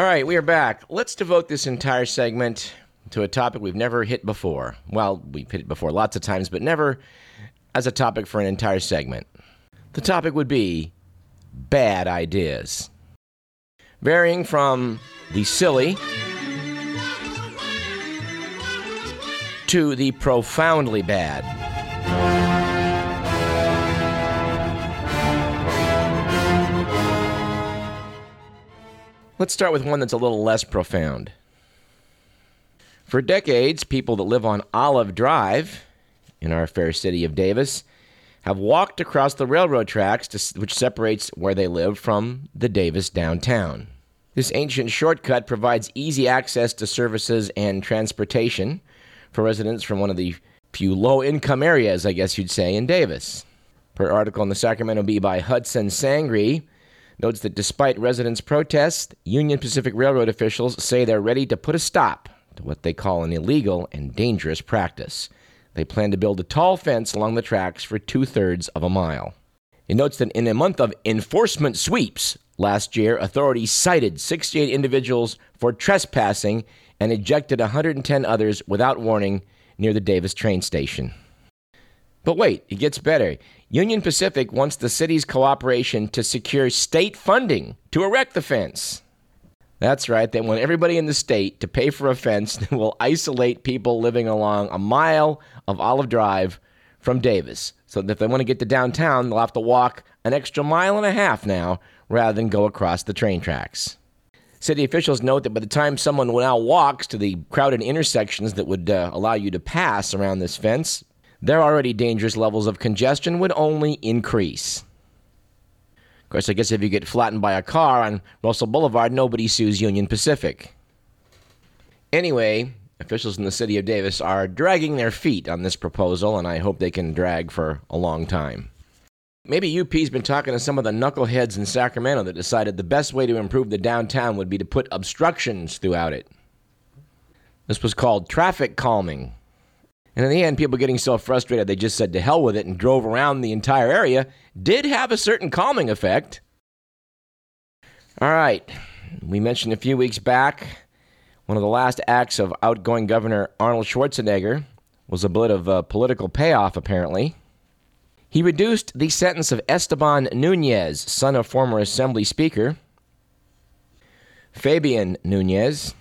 All right, we are back. Let's devote this entire segment to a topic we've never hit before. Well, we've hit it before lots of times, but never as a topic for an entire segment. The topic would be bad ideas. Varying from the silly to the profoundly bad. Let's start with one that's a little less profound. For decades, people that live on Olive Drive in our fair city of Davis have walked across the railroad tracks to, which separates where they live from the Davis downtown. This ancient shortcut provides easy access to services and transportation for residents from one of the few low income areas, I guess you'd say, in Davis. Per article in the Sacramento Bee by Hudson Sangree, notes that despite residents' protests, Union Pacific Railroad officials say they're ready to put a stop to what they call an illegal and dangerous practice. They plan to build a tall fence along the tracks for two thirds of a mile. It notes that in a month of enforcement sweeps last year, authorities cited 68 individuals for trespassing and ejected 110 others without warning near the Davis train station. But wait, it gets better. Union Pacific wants the city's cooperation to secure state funding to erect the fence. That's right, they want everybody in the state to pay for a fence that will isolate people living along a mile of Olive Drive from Davis. So that if they want to get to downtown, they'll have to walk an extra mile and a half now rather than go across the train tracks. City officials note that by the time someone now walks to the crowded intersections that would uh, allow you to pass around this fence, their already dangerous levels of congestion would only increase. Of course, I guess if you get flattened by a car on Russell Boulevard, nobody sues Union Pacific. Anyway, officials in the city of Davis are dragging their feet on this proposal, and I hope they can drag for a long time. Maybe UP's been talking to some of the knuckleheads in Sacramento that decided the best way to improve the downtown would be to put obstructions throughout it. This was called traffic calming. And in the end, people getting so frustrated they just said to hell with it and drove around the entire area did have a certain calming effect. All right. We mentioned a few weeks back one of the last acts of outgoing Governor Arnold Schwarzenegger was a bit of a political payoff, apparently. He reduced the sentence of Esteban Nunez, son of former Assembly Speaker Fabian Nunez,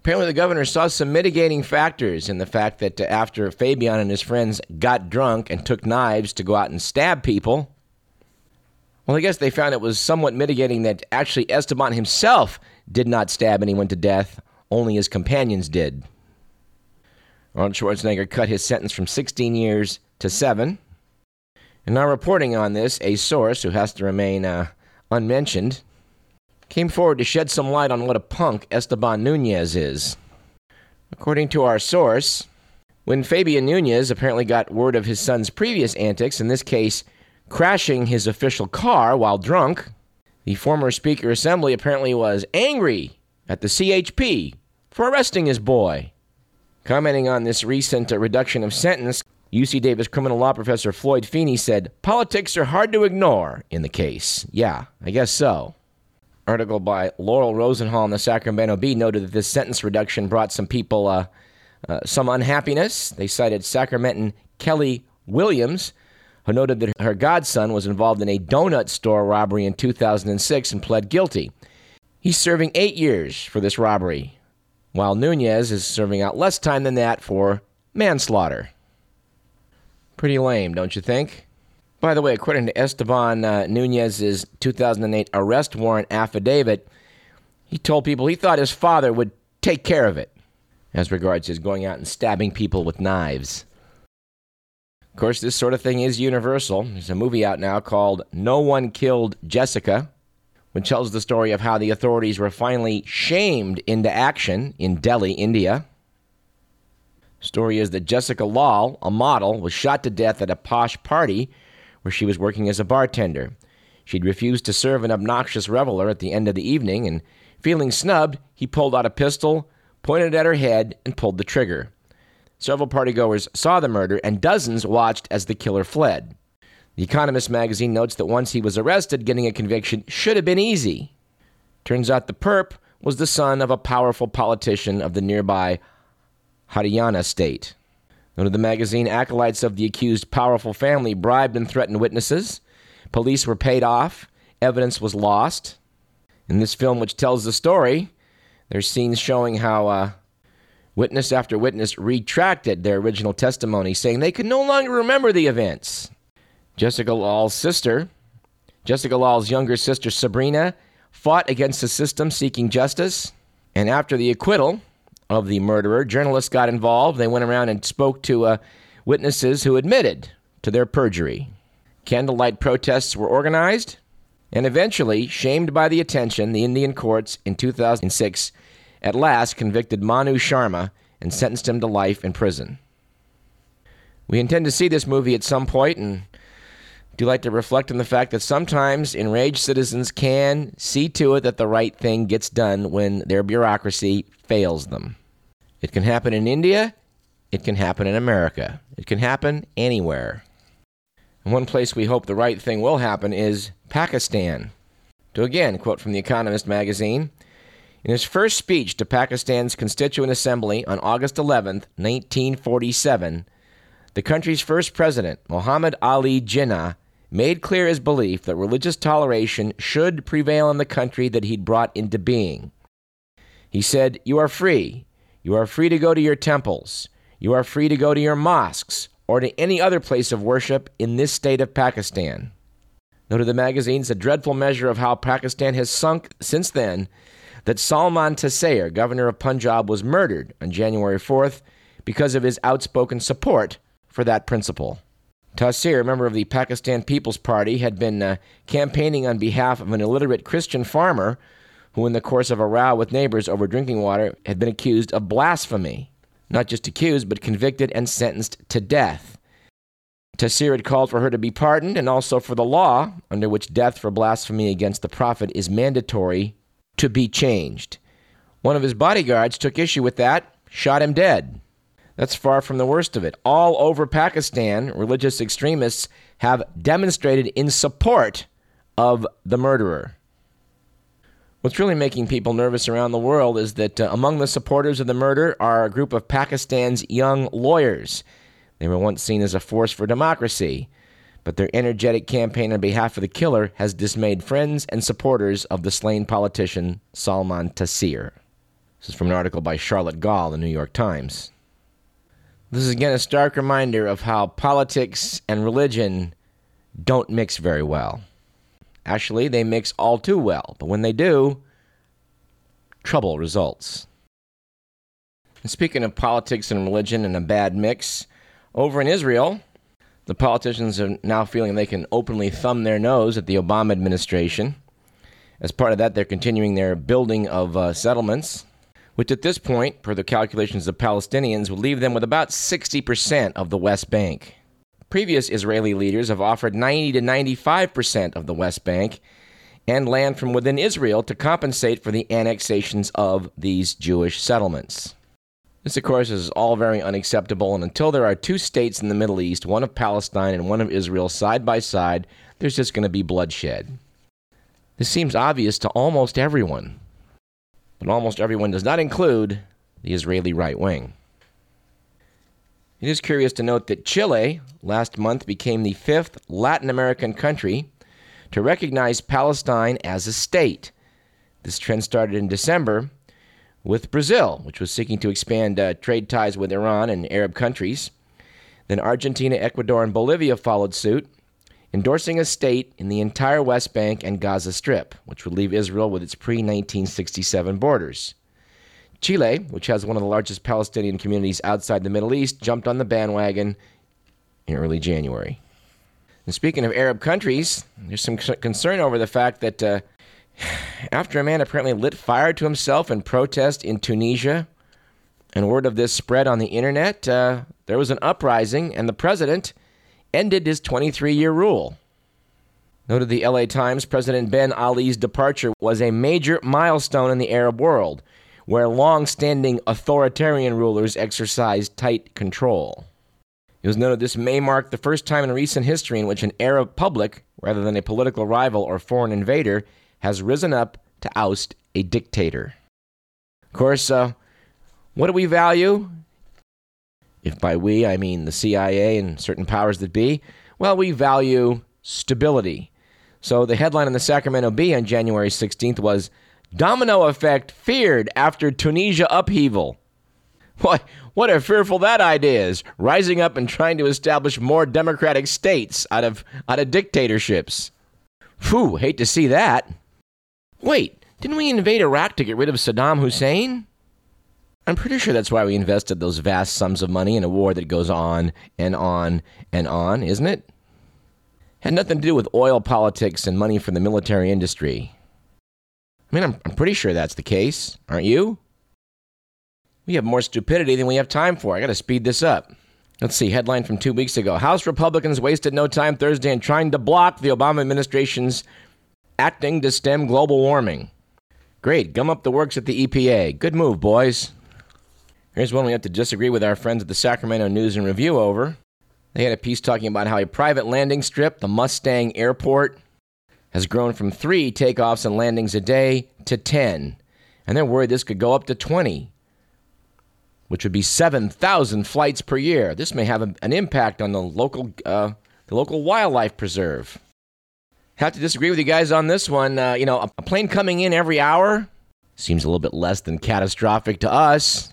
Apparently, the governor saw some mitigating factors in the fact that after Fabian and his friends got drunk and took knives to go out and stab people, well, I guess they found it was somewhat mitigating that actually Esteban himself did not stab anyone to death, only his companions did. Arnold Schwarzenegger cut his sentence from 16 years to seven. And now, reporting on this, a source who has to remain uh, unmentioned came forward to shed some light on what a punk Esteban Nunez is. According to our source, when Fabian Nunez apparently got word of his son's previous antics, in this case, crashing his official car while drunk, the former Speaker Assembly apparently was angry at the CHP for arresting his boy. Commenting on this recent reduction of sentence, UC Davis criminal law professor Floyd Feeney said, Politics are hard to ignore in the case. Yeah, I guess so article by Laurel Rosenhall in the Sacramento Bee noted that this sentence reduction brought some people uh, uh, some unhappiness. They cited Sacramentan Kelly Williams, who noted that her godson was involved in a donut store robbery in 2006 and pled guilty. He's serving eight years for this robbery, while Nunez is serving out less time than that for manslaughter. Pretty lame, don't you think? By the way, according to Esteban uh, Nunez's 2008 arrest warrant affidavit, he told people he thought his father would take care of it as regards his going out and stabbing people with knives. Of course, this sort of thing is universal. There's a movie out now called No One Killed Jessica, which tells the story of how the authorities were finally shamed into action in Delhi, India. Story is that Jessica Lal, a model, was shot to death at a posh party where she was working as a bartender. She'd refused to serve an obnoxious reveler at the end of the evening, and feeling snubbed, he pulled out a pistol, pointed it at her head, and pulled the trigger. Several partygoers saw the murder, and dozens watched as the killer fled. The Economist magazine notes that once he was arrested, getting a conviction should have been easy. Turns out the perp was the son of a powerful politician of the nearby Haryana state. Of the magazine acolytes of the accused powerful family bribed and threatened witnesses. Police were paid off. Evidence was lost. In this film, which tells the story, there's scenes showing how uh, witness after witness retracted their original testimony, saying they could no longer remember the events. Jessica Lal's sister, Jessica Lal's younger sister Sabrina, fought against the system seeking justice. And after the acquittal of the murderer, journalists got involved. They went around and spoke to uh, witnesses who admitted to their perjury. Candlelight protests were organized, and eventually, shamed by the attention, the Indian courts in 2006 at last convicted Manu Sharma and sentenced him to life in prison. We intend to see this movie at some point, and do like to reflect on the fact that sometimes enraged citizens can see to it that the right thing gets done when their bureaucracy fails them. It can happen in India, it can happen in America, it can happen anywhere. And one place we hope the right thing will happen is Pakistan. To again quote from The Economist magazine In his first speech to Pakistan's Constituent Assembly on August 11, 1947, the country's first president, Muhammad Ali Jinnah, made clear his belief that religious toleration should prevail in the country that he'd brought into being. He said, You are free. You are free to go to your temples. You are free to go to your mosques or to any other place of worship in this state of Pakistan. Noted the magazine's a dreadful measure of how Pakistan has sunk since then that Salman Taseer, governor of Punjab, was murdered on January 4th because of his outspoken support for that principle. Taseer, a member of the Pakistan People's Party, had been uh, campaigning on behalf of an illiterate Christian farmer who, in the course of a row with neighbors over drinking water, had been accused of blasphemy. Not just accused, but convicted and sentenced to death. Taseer had called for her to be pardoned and also for the law, under which death for blasphemy against the Prophet is mandatory, to be changed. One of his bodyguards took issue with that, shot him dead. That's far from the worst of it. All over Pakistan, religious extremists have demonstrated in support of the murderer. What's really making people nervous around the world is that uh, among the supporters of the murder are a group of Pakistan's young lawyers. They were once seen as a force for democracy, but their energetic campaign on behalf of the killer has dismayed friends and supporters of the slain politician Salman Taseer. This is from an article by Charlotte Gall, the New York Times. This is again a stark reminder of how politics and religion don't mix very well. Actually, they mix all too well, but when they do, trouble results. And speaking of politics and religion and a bad mix, over in Israel, the politicians are now feeling they can openly thumb their nose at the Obama administration. As part of that, they're continuing their building of uh, settlements which at this point, per the calculations of Palestinians, would leave them with about 60% of the West Bank. Previous Israeli leaders have offered 90 to 95% of the West Bank and land from within Israel to compensate for the annexations of these Jewish settlements. This, of course, is all very unacceptable, and until there are two states in the Middle East, one of Palestine and one of Israel, side by side, there's just going to be bloodshed. This seems obvious to almost everyone but almost everyone does not include the Israeli right wing. It is curious to note that Chile last month became the fifth Latin American country to recognize Palestine as a state. This trend started in December with Brazil, which was seeking to expand uh, trade ties with Iran and Arab countries. Then Argentina, Ecuador, and Bolivia followed suit, endorsing a state in the entire West Bank and Gaza Strip, which would leave Israel with its pre 1967 borders. Chile, which has one of the largest Palestinian communities outside the Middle East, jumped on the bandwagon in early January. And speaking of Arab countries, there's some concern over the fact that uh, after a man apparently lit fire to himself in protest in Tunisia, and word of this spread on the internet, uh, there was an uprising, and the president ended his 23 year rule. Noted the LA Times, President Ben Ali's departure was a major milestone in the Arab world, where long standing authoritarian rulers exercised tight control. It was noted this may mark the first time in recent history in which an Arab public, rather than a political rival or foreign invader, has risen up to oust a dictator. Of course, uh, what do we value? If by we I mean the CIA and certain powers that be, well, we value stability. So the headline in the Sacramento Bee on January 16th was Domino Effect Feared After Tunisia Upheaval. What, what a fearful that idea is, rising up and trying to establish more democratic states out of, out of dictatorships. Phew, hate to see that. Wait, didn't we invade Iraq to get rid of Saddam Hussein? I'm pretty sure that's why we invested those vast sums of money in a war that goes on and on and on, isn't it? Had nothing to do with oil politics and money from the military industry. I mean, I'm, I'm pretty sure that's the case, aren't you? We have more stupidity than we have time for. I got to speed this up. Let's see, headline from two weeks ago House Republicans wasted no time Thursday in trying to block the Obama administration's acting to stem global warming. Great, gum up the works at the EPA. Good move, boys. Here's one we have to disagree with our friends at the Sacramento News and Review over. They had a piece talking about how a private landing strip, the Mustang Airport, has grown from three takeoffs and landings a day to 10. And they're worried this could go up to 20, which would be 7,000 flights per year. This may have a, an impact on the local, uh, the local wildlife preserve. Have to disagree with you guys on this one. Uh, you know, a plane coming in every hour seems a little bit less than catastrophic to us.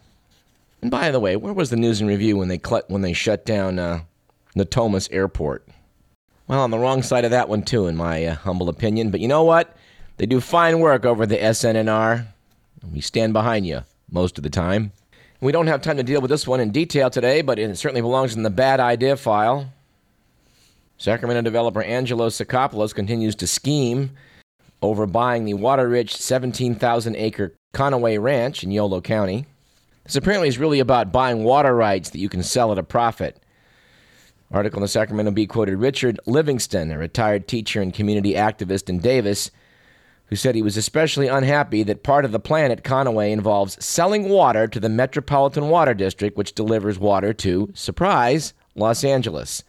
And by the way, where was the news and review when they cl- when they shut down uh, Natomas Airport. Well, on the wrong side of that one, too, in my uh, humble opinion. But you know what? They do fine work over the SNNR. We stand behind you most of the time. We don't have time to deal with this one in detail today, but it certainly belongs in the bad idea file. Sacramento developer Angelo Tsakopoulos continues to scheme over buying the water rich 17,000 acre Conaway Ranch in Yolo County. This apparently is really about buying water rights that you can sell at a profit. Article in the Sacramento Bee quoted Richard Livingston, a retired teacher and community activist in Davis, who said he was especially unhappy that part of the plan at Conaway involves selling water to the Metropolitan Water District, which delivers water to, surprise, Los Angeles.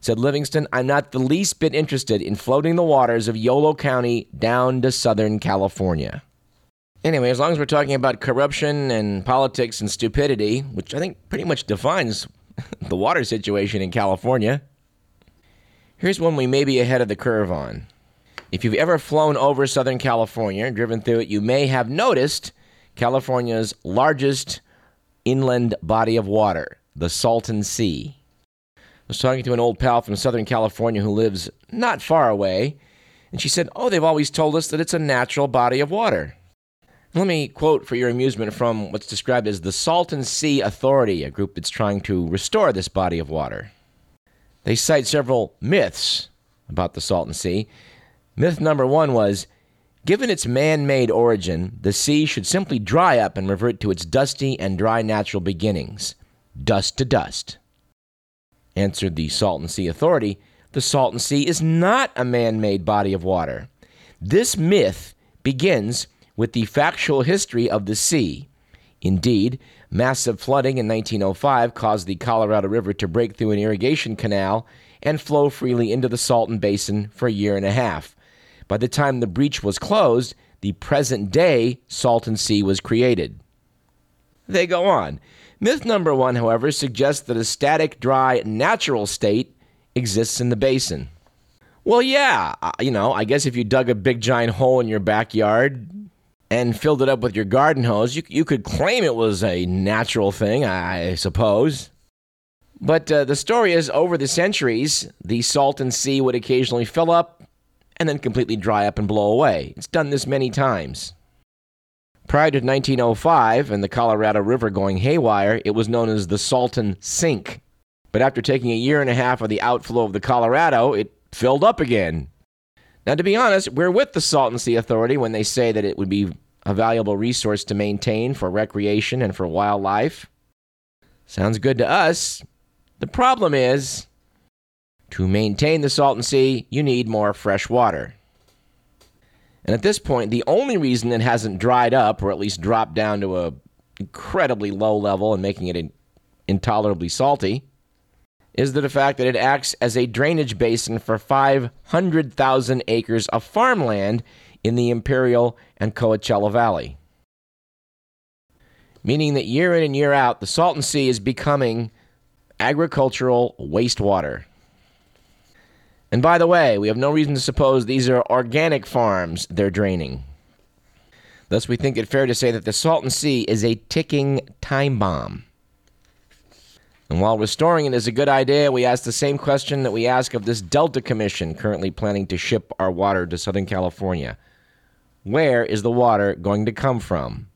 Said Livingston, I'm not the least bit interested in floating the waters of Yolo County down to Southern California. Anyway, as long as we're talking about corruption and politics and stupidity, which I think pretty much defines the water situation in California. Here's one we may be ahead of the curve on. If you've ever flown over Southern California and driven through it, you may have noticed California's largest inland body of water, the Salton Sea. I was talking to an old pal from Southern California who lives not far away, and she said, Oh, they've always told us that it's a natural body of water. Let me quote for your amusement from what's described as the Salton Sea Authority, a group that's trying to restore this body of water. They cite several myths about the Salton Sea. Myth number one was given its man made origin, the sea should simply dry up and revert to its dusty and dry natural beginnings. Dust to dust. Answered the Salton Sea Authority the Salton Sea is not a man made body of water. This myth begins with the factual history of the sea. Indeed, massive flooding in 1905 caused the Colorado River to break through an irrigation canal and flow freely into the Salton Basin for a year and a half. By the time the breach was closed, the present day Salton Sea was created. They go on. Myth number one, however, suggests that a static, dry, natural state exists in the basin. Well, yeah, you know, I guess if you dug a big giant hole in your backyard, and filled it up with your garden hose, you, you could claim it was a natural thing, I suppose. But uh, the story is over the centuries, the Salton Sea would occasionally fill up and then completely dry up and blow away. It's done this many times. Prior to 1905 and the Colorado River going haywire, it was known as the Salton Sink. But after taking a year and a half of the outflow of the Colorado, it filled up again. Now, to be honest, we're with the Salton Sea Authority when they say that it would be a valuable resource to maintain for recreation and for wildlife. Sounds good to us. The problem is, To maintain the Salton Sea, you need more fresh water. And at this point, the only reason it hasn't dried up, or at least dropped down to a incredibly low level and making it intolerably salty, is the fact that it acts as a drainage basin for 500,000 acres of farmland in the Imperial and Coachella Valley. Meaning that year in and year out, the Salton Sea is becoming agricultural wastewater. And by the way, we have no reason to suppose these are organic farms they're draining. Thus, we think it fair to say that the Salton Sea is a ticking time bomb. And while restoring it is a good idea, we ask the same question that we ask of this Delta Commission currently planning to ship our water to Southern California Where is the water going to come from?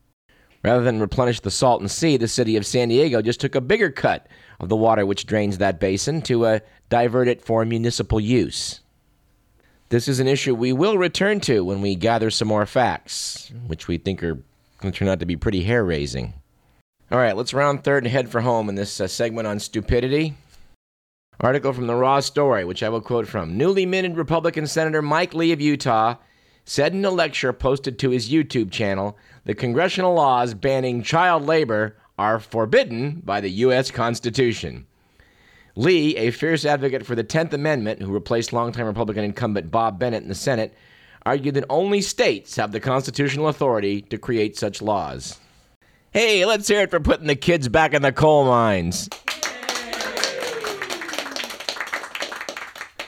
Rather than replenish the Salton Sea, the city of San Diego just took a bigger cut of the water which drains that basin to uh, divert it for municipal use. This is an issue we will return to when we gather some more facts, which we think are going to turn out to be pretty hair raising. All right, let's round third and head for home in this uh, segment on stupidity. Article from the Raw Story, which I will quote from. Newly minted Republican Senator Mike Lee of Utah said in a lecture posted to his YouTube channel the congressional laws banning child labor are forbidden by the U.S. Constitution. Lee, a fierce advocate for the 10th Amendment, who replaced longtime Republican incumbent Bob Bennett in the Senate, argued that only states have the constitutional authority to create such laws. Hey, let's hear it for putting the kids back in the coal mines.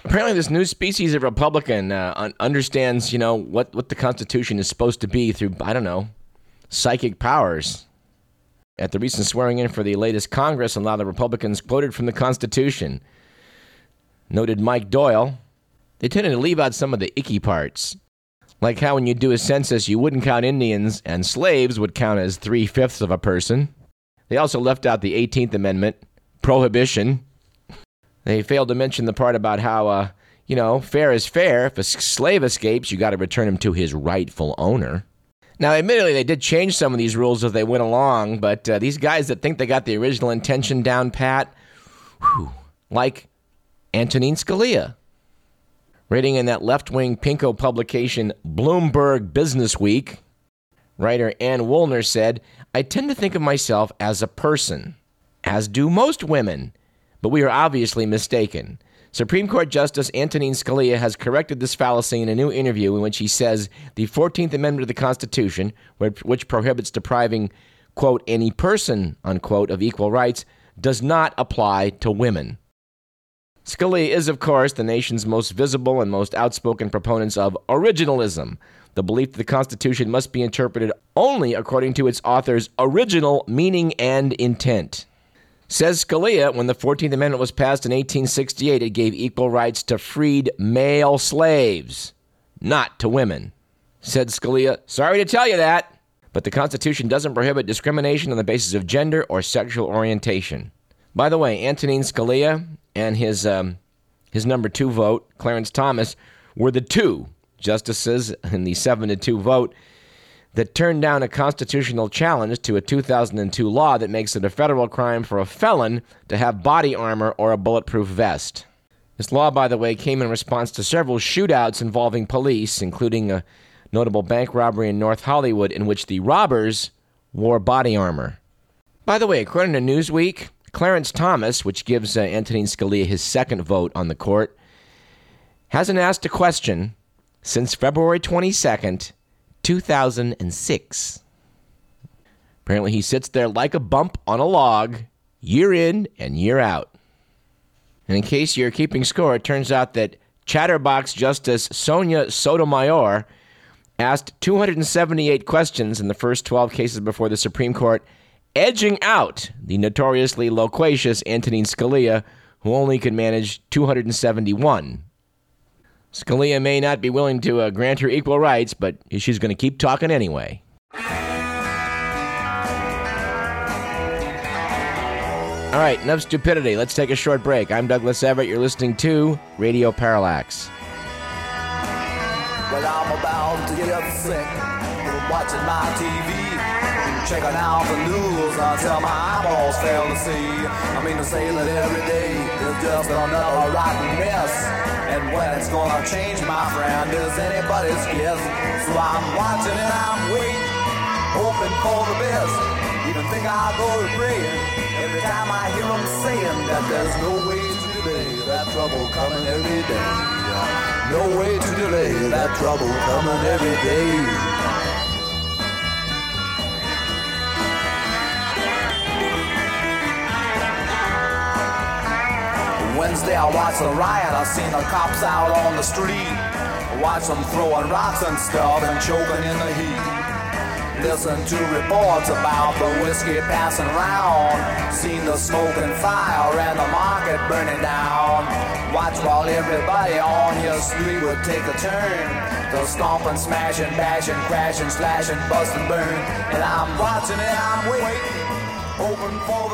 Apparently, this new species of Republican uh, understands, you know, what, what the Constitution is supposed to be through, I don't know, psychic powers. At the recent swearing in for the latest Congress, a lot of Republicans quoted from the Constitution. Noted Mike Doyle, they tended to leave out some of the icky parts. Like how when you do a census, you wouldn't count Indians and slaves would count as three fifths of a person. They also left out the 18th Amendment, prohibition. They failed to mention the part about how, uh, you know, fair is fair. If a slave escapes, you got to return him to his rightful owner. Now, admittedly, they did change some of these rules as they went along, but uh, these guys that think they got the original intention down pat, whew, like Antonin Scalia. Writing in that left wing pinko publication, Bloomberg Business Week, writer Ann Woolner said, I tend to think of myself as a person, as do most women, but we are obviously mistaken. Supreme Court Justice Antonin Scalia has corrected this fallacy in a new interview in which he says the 14th Amendment of the Constitution, which prohibits depriving, quote, any person, unquote, of equal rights, does not apply to women. Scalia is, of course, the nation's most visible and most outspoken proponents of originalism, the belief that the Constitution must be interpreted only according to its author's original meaning and intent. Says Scalia, when the 14th Amendment was passed in 1868, it gave equal rights to freed male slaves, not to women. Said Scalia, sorry to tell you that, but the Constitution doesn't prohibit discrimination on the basis of gender or sexual orientation. By the way, Antonin Scalia and his, um, his number two vote, Clarence Thomas, were the two justices in the 7 to 2 vote that turned down a constitutional challenge to a 2002 law that makes it a federal crime for a felon to have body armor or a bulletproof vest. This law, by the way, came in response to several shootouts involving police, including a notable bank robbery in North Hollywood in which the robbers wore body armor. By the way, according to Newsweek, Clarence Thomas, which gives uh, Antonin Scalia his second vote on the court, hasn't asked a question since February 22nd, 2006. Apparently, he sits there like a bump on a log, year in and year out. And in case you're keeping score, it turns out that Chatterbox Justice Sonia Sotomayor asked 278 questions in the first 12 cases before the Supreme Court, edging out the notoriously loquacious Antonin Scalia, who only could manage 271 Scalia may not be willing to uh, grant her equal rights, but she's going to keep talking anyway. All right, enough stupidity. Let's take a short break. I'm Douglas Everett. You're listening to Radio Parallax. Well, I'm about to get watching my TV. Checking out the news until my eyeballs fail to see. I mean to say that every day is just another rotten mess. And when it's gonna change, my friend, is anybody's guess. So I'm watching and I'm waiting, hoping for the best. Even think I'll go to praying every time I hear them saying that there's no way to delay that trouble coming every day. No way to delay that trouble coming every day. I watched the riot, I seen the cops out on the street. Watch them throwing rocks and stuff and choking in the heat. Listen to reports about the whiskey passing round. Seen the smoke and fire and the market burning down. Watch while everybody on your street would take a turn. The stomping, smashing, bashing, crashing, slashing, busting, burn. And I'm watching it, I'm waiting, hoping for.